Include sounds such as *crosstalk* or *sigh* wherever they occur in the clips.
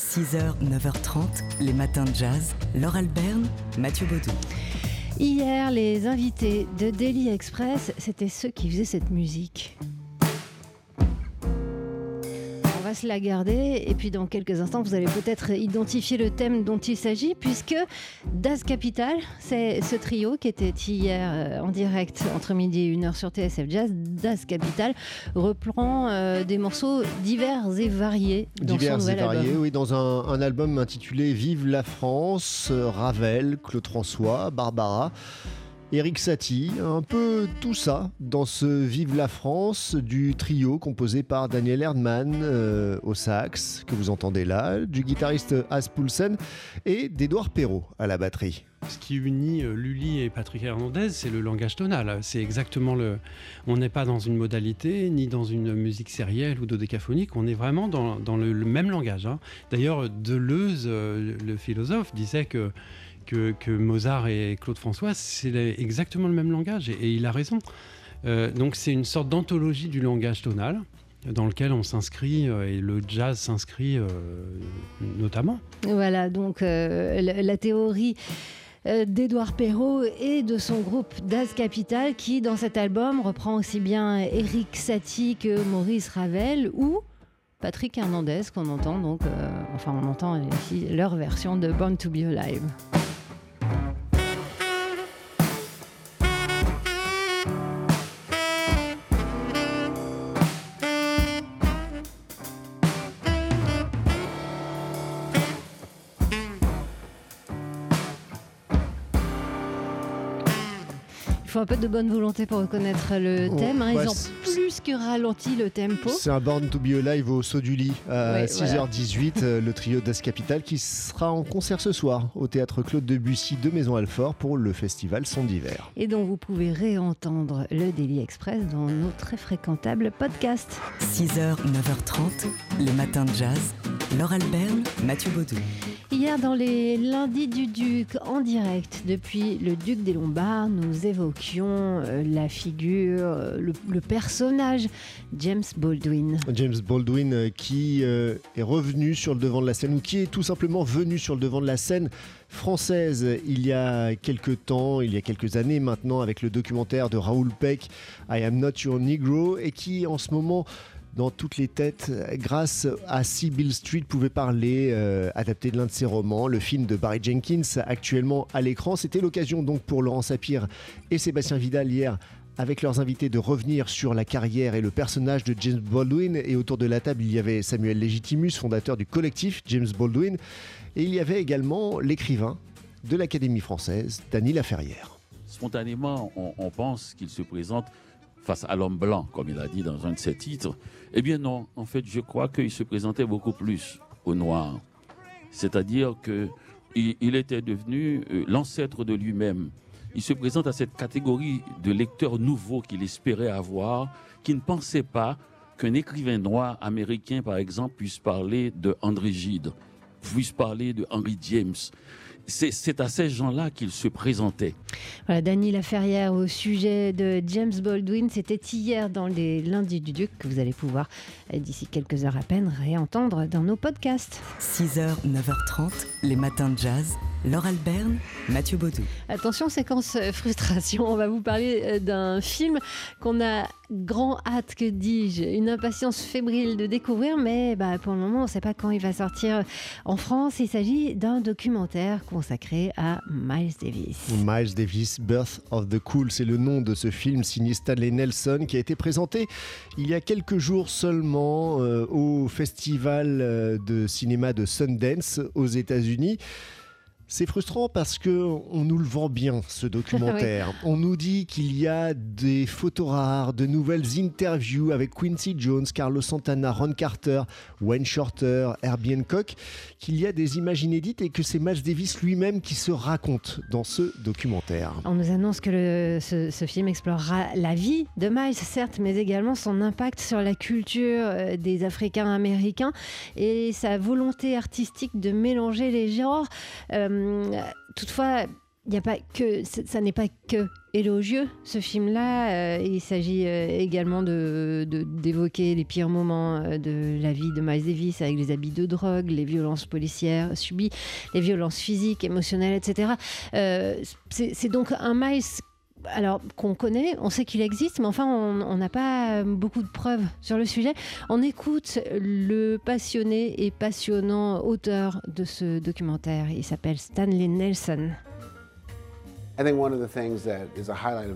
6h, 9h30, les matins de jazz. Laure Alberne, Mathieu Baudou. Hier, les invités de Daily Express, c'était ceux qui faisaient cette musique. On va se la garder et puis dans quelques instants, vous allez peut-être identifier le thème dont il s'agit puisque Das Capital, c'est ce trio qui était hier euh, en direct entre midi et 1h sur TSF Jazz. Das Capital reprend euh, des morceaux divers et variés dans Divers son et variés, album. oui, dans un, un album intitulé Vive la France, euh, Ravel, Claude François, Barbara, Eric Satie, un peu tout ça dans ce Vive la France du trio composé par Daniel Erdmann euh, au sax, que vous entendez là, du guitariste As Poulsen et d'Edouard Perrault à la batterie. Ce qui unit euh, Lully et Patrick Hernandez, c'est le langage tonal. C'est exactement le. On n'est pas dans une modalité, ni dans une musique sérielle ou dodécaphonique. On est vraiment dans, le même langage. hein. D'ailleurs, Deleuze, euh, le philosophe, disait que, que, Mozart et Claude François, c'est exactement le même langage. Et, il a raison. Euh, donc, c'est une sorte d'anthologie du langage tonal dans lequel on s'inscrit euh, et le jazz s'inscrit euh, notamment. Voilà, donc la, théorie d'Édouard Perrault et de son groupe Das Capital qui, dans cet album, reprend aussi bien Eric Satie que Maurice Ravel ou Patrick Hernandez qu'on entend donc, enfin on entend ici leur version de Born to Be Alive. Il faut un peu de bonne volonté pour reconnaître le thème. hein. Ils ouais, ont plus que ralenti le tempo. C'est un Born to Be Alive au saut du lit à Ouais, 6h18, euh, le trio Das Capital qui sera en concert ce soir au théâtre Claude Debussy de Maison Alfort pour le festival Son d'hiver. et dont vous pouvez réentendre le Daily Express dans nos très fréquentables podcasts. 6h, 9h30, les matins de jazz. Laure Alberne, Mathieu Baudou. Hier, dans les lundis du Duc, en direct depuis le Duc des Lombards, nous évoquions euh, la figure, euh, le, personnage James Baldwin. James Baldwin euh, qui est revenu sur le devant de la scène ou qui est tout simplement venu sur le devant de la scène française il y a quelques temps, il y a quelques années maintenant avec le documentaire de Raoul Peck I Am Not Your Negro et qui en ce moment dans toutes les têtes, grâce à Sibyl Street, pouvait parler, euh, adapté de l'un de ses romans, le film de Barry Jenkins, actuellement à l'écran. C'était l'occasion donc pour Laurent Sapir et Sébastien Vidal hier avec leurs invités de revenir sur la carrière et le personnage de James Baldwin. Et autour de la table, il y avait Samuel Legitimus, fondateur du collectif James Baldwin. Et il y avait également l'écrivain de l'Académie française, Dany Laferrière. spontanément, on, on pense qu'il se présente face à l'homme blanc, comme il a dit dans un de ses titres. Eh bien non, en fait, je crois qu'il se présentait beaucoup plus au noir. C'est-à-dire que il, était devenu euh, l'ancêtre de lui-même. Il se présente à cette catégorie de lecteurs nouveaux qu'il espérait avoir, qui ne pensaient pas qu'un écrivain noir américain, par exemple, puisse parler de André Gide, puisse parler de Henry James. C'est à ces gens-là qu'il se présentait. Voilà, Dany Laferrière au sujet de James Baldwin. C'était hier dans les lundis du Duc que vous allez pouvoir, euh, d'ici quelques heures à peine, réentendre dans nos podcasts. 6h, 9h30, les matins de jazz. Laure Alberne, Mathieu Baudou. Attention, séquence euh, frustration. On va vous parler euh, d'un film qu'on a grand hâte, que dis-je, une impatience fébrile de découvrir, mais bah, pour le moment, on ne sait pas quand il va sortir en France. Il s'agit d'un documentaire consacré à Miles Davis. Miles Davis, Birth of the Cool, c'est le nom de ce film signé Stanley Nelson qui a été présenté il y a quelques jours seulement euh, au festival de cinéma de Sundance aux États-Unis. C'est frustrant parce que on nous le vend bien ce *laughs* documentaire. On nous dit qu'il y a des photos rares, de nouvelles interviews avec Quincy Jones, Carlos Santana, Ron Carter, Wayne Shorter, Herbie Hancock, qu'il y a des images inédites et que c'est Miles Davis lui-même qui se raconte dans ce documentaire. On nous annonce que le- ce, ce film explorera la vie de Miles, certes, mais également son impact sur la culture euh, des Africains américains et sa volonté artistique de mélanger les genres. Euh, toutefois, il n'y a pas que, ça n'est pas que élogieux, ce film-là. Euh, il s'agit euh, également de, d'évoquer les pires moments euh, de la vie de Miles Davis avec les habits de drogue, les violences policières subies, les violences physiques, émotionnelles, etc. c'est, donc un Miles alors qu'on connaît, on sait qu'il existe, mais enfin on n'a pas beaucoup de preuves sur le sujet. On écoute le passionné et passionnant auteur de ce documentaire. Il s'appelle Stanley Nelson.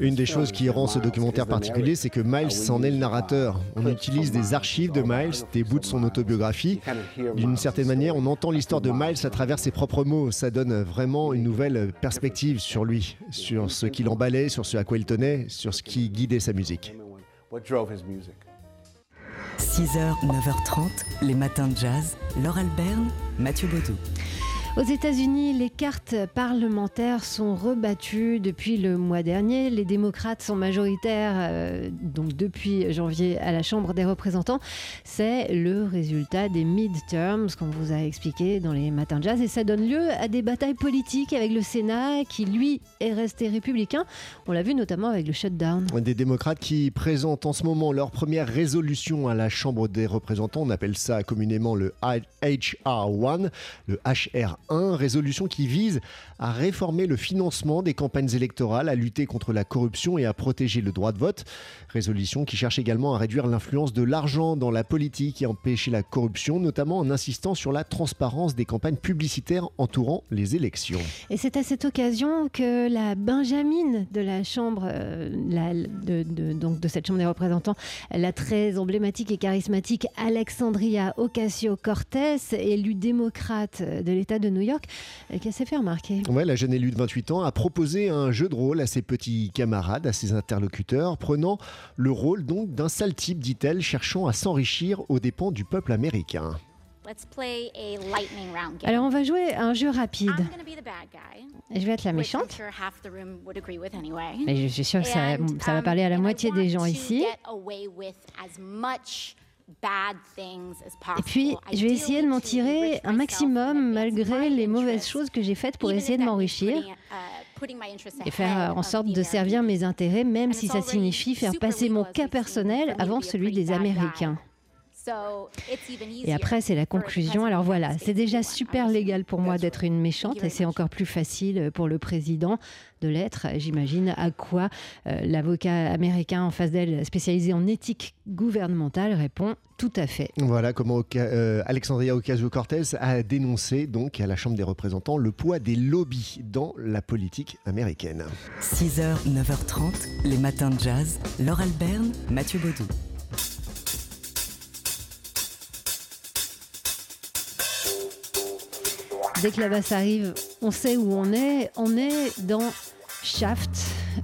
Une des choses qui rend ce documentaire particulier, c'est que Miles s'en est le narrateur. On utilise des archives de Miles, des bouts de son autobiographie. D'une certaine manière, on entend l'histoire de Miles à travers ses propres mots. Ça donne vraiment une nouvelle perspective sur lui, sur ce qui l'emballait, sur ce à quoi il tenait, sur ce qui guidait sa musique. 6h, 9h30, les matins de jazz. Laure Alberne, Mathieu Baudou. Aux États-Unis, les cartes parlementaires sont rebattues depuis le mois dernier. Les démocrates sont majoritaires, euh, donc depuis janvier à la Chambre des représentants. C'est le résultat des midterms qu'on vous a expliqué dans les matins jazz. Et ça donne lieu à des batailles politiques avec le Sénat qui, lui, est resté républicain. On l'a vu notamment avec le shutdown. Des démocrates qui présentent en ce moment leur première résolution à la Chambre des représentants. On appelle ça communément le HR1, le HR 1, résolution qui vise à réformer le financement des campagnes électorales, à lutter contre la corruption et à protéger le droit de vote. Résolution qui cherche également à réduire l'influence de l'argent dans la politique et empêcher la corruption, notamment en insistant sur la transparence des campagnes publicitaires entourant les élections. Et c'est à cette occasion que la Benjamine de la Chambre, euh, donc de cette Chambre des représentants, la très emblématique et charismatique Alexandria Ocasio-Cortez, élue démocrate de l'État de New York, euh, qui s'est fait remarquer. Ouais, la jeune élue de 28 ans a proposé un jeu de rôle à ses petits camarades, à ses interlocuteurs, prenant le rôle donc d'un sale type, dit-elle, cherchant à s'enrichir aux dépens du peuple américain. Alors on va jouer un jeu rapide. Je vais être la méchante. Mais je suis sûre que ça, ça va um, parler à la moitié des gens ici. Et puis, je vais essayer de m'en tirer un maximum malgré les mauvaises choses que j'ai faites pour essayer de m'enrichir uh, et faire en sorte de servir mes intérêts, même si ça signifie faire passer mon cas personnel avant celui des Américains. Et après, c'est la conclusion. Alors voilà, c'est déjà super légal pour moi d'être une méchante et c'est encore plus facile pour le président de l'être. J'imagine à quoi euh, l'avocat américain en face d'elle, spécialisé en éthique gouvernementale, répond tout à fait. Voilà comment euh, Alexandria Ocasio-Cortez a dénoncé donc à la Chambre des représentants le poids des lobbies dans la politique américaine. 6h, 9h30, les matins de jazz. Laure Alberne, Mathieu Baudou. Dès que la basse arrive, on sait où on est. On est dans Shaft,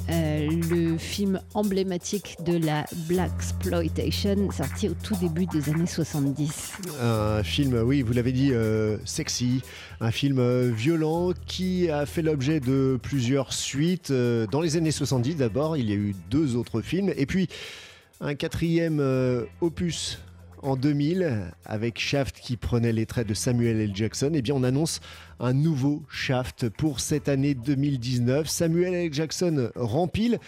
euh, le film emblématique de la Black Exploitation, sorti au tout début des années 70. Un film, oui, vous l'avez dit, euh, sexy, un film euh, violent qui a fait l'objet de plusieurs suites. dans les années 70 d'abord, il y a eu deux autres films, et puis un quatrième opus en 2000, avec Shaft qui prenait les traits de Samuel L. Jackson, eh bien on annonce un nouveau Shaft pour cette année 2019. Samuel L. Jackson rempile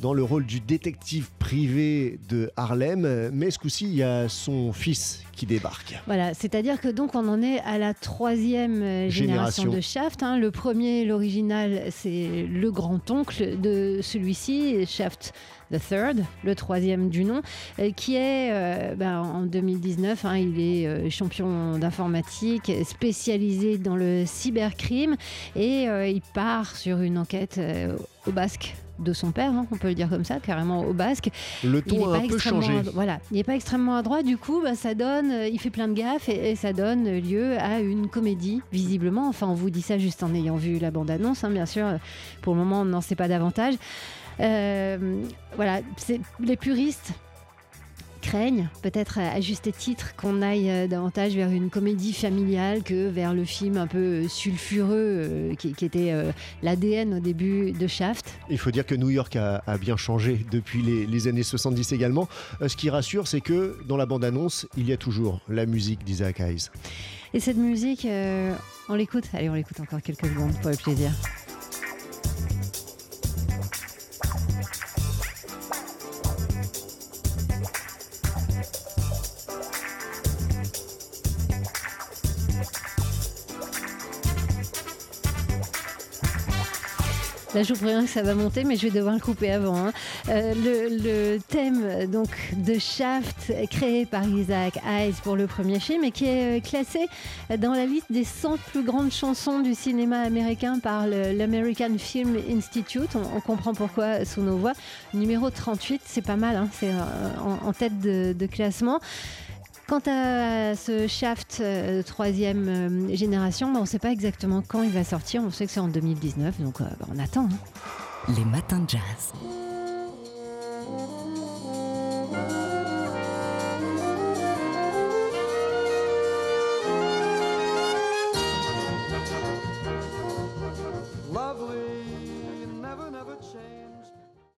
dans le rôle du détective privé de Harlem, mais ce coup-ci, il y a son fils qui débarque. Voilà, c'est-à-dire que donc on en est à la troisième euh, génération, de Shaft. Hein. Le premier, l'original, c'est le grand-oncle de celui-ci, Shaft the Third, le troisième du nom, euh, qui est euh, ben, en 2019, hein, il est champion d'informatique, spécialisé dans le cybercrime et euh, il part sur une enquête au basque de son père, hein, on peut le dire comme ça, carrément au basque. Le ton a un peu changé. Voilà, il n'est pas extrêmement adroit, du coup, bah, ça donne, euh, il fait plein de gaffes et, ça donne lieu à une comédie, visiblement. Enfin, on vous dit ça juste en ayant vu la bande-annonce, hein, bien sûr. Pour le moment, on n'en sait pas davantage. voilà, les puristes craignent, peut-être à juste titre, qu'on aille euh, davantage vers une comédie familiale que vers le film un peu euh, sulfureux euh, qui, était l'ADN au début de Shaft. Il faut dire que New York a, bien changé depuis les, années 70 également. ce qui rassure, c'est que dans la bande-annonce, il y a toujours la musique d'Isaac Hayes. Et cette musique, on l'écoute? Allez, on l'écoute encore quelques secondes pour le plaisir. Là, je vous préviens que ça va monter, mais je vais devoir le couper avant. hein. Euh, le, thème donc de Shaft, créé par Isaac Hayes pour le premier film, et qui est euh, classé dans la liste des 100 plus grandes chansons du cinéma américain par l'American Film Institute. On, comprend pourquoi sous nos voix. Numéro 38, c'est pas mal, hein, c'est euh, en, tête de classement. Quant à ce Shaft euh, troisième euh, génération, bah, on ne sait pas exactement quand il va sortir. On sait que c'est en 2019, donc euh, bah, on attend. hein. Les matins de jazz.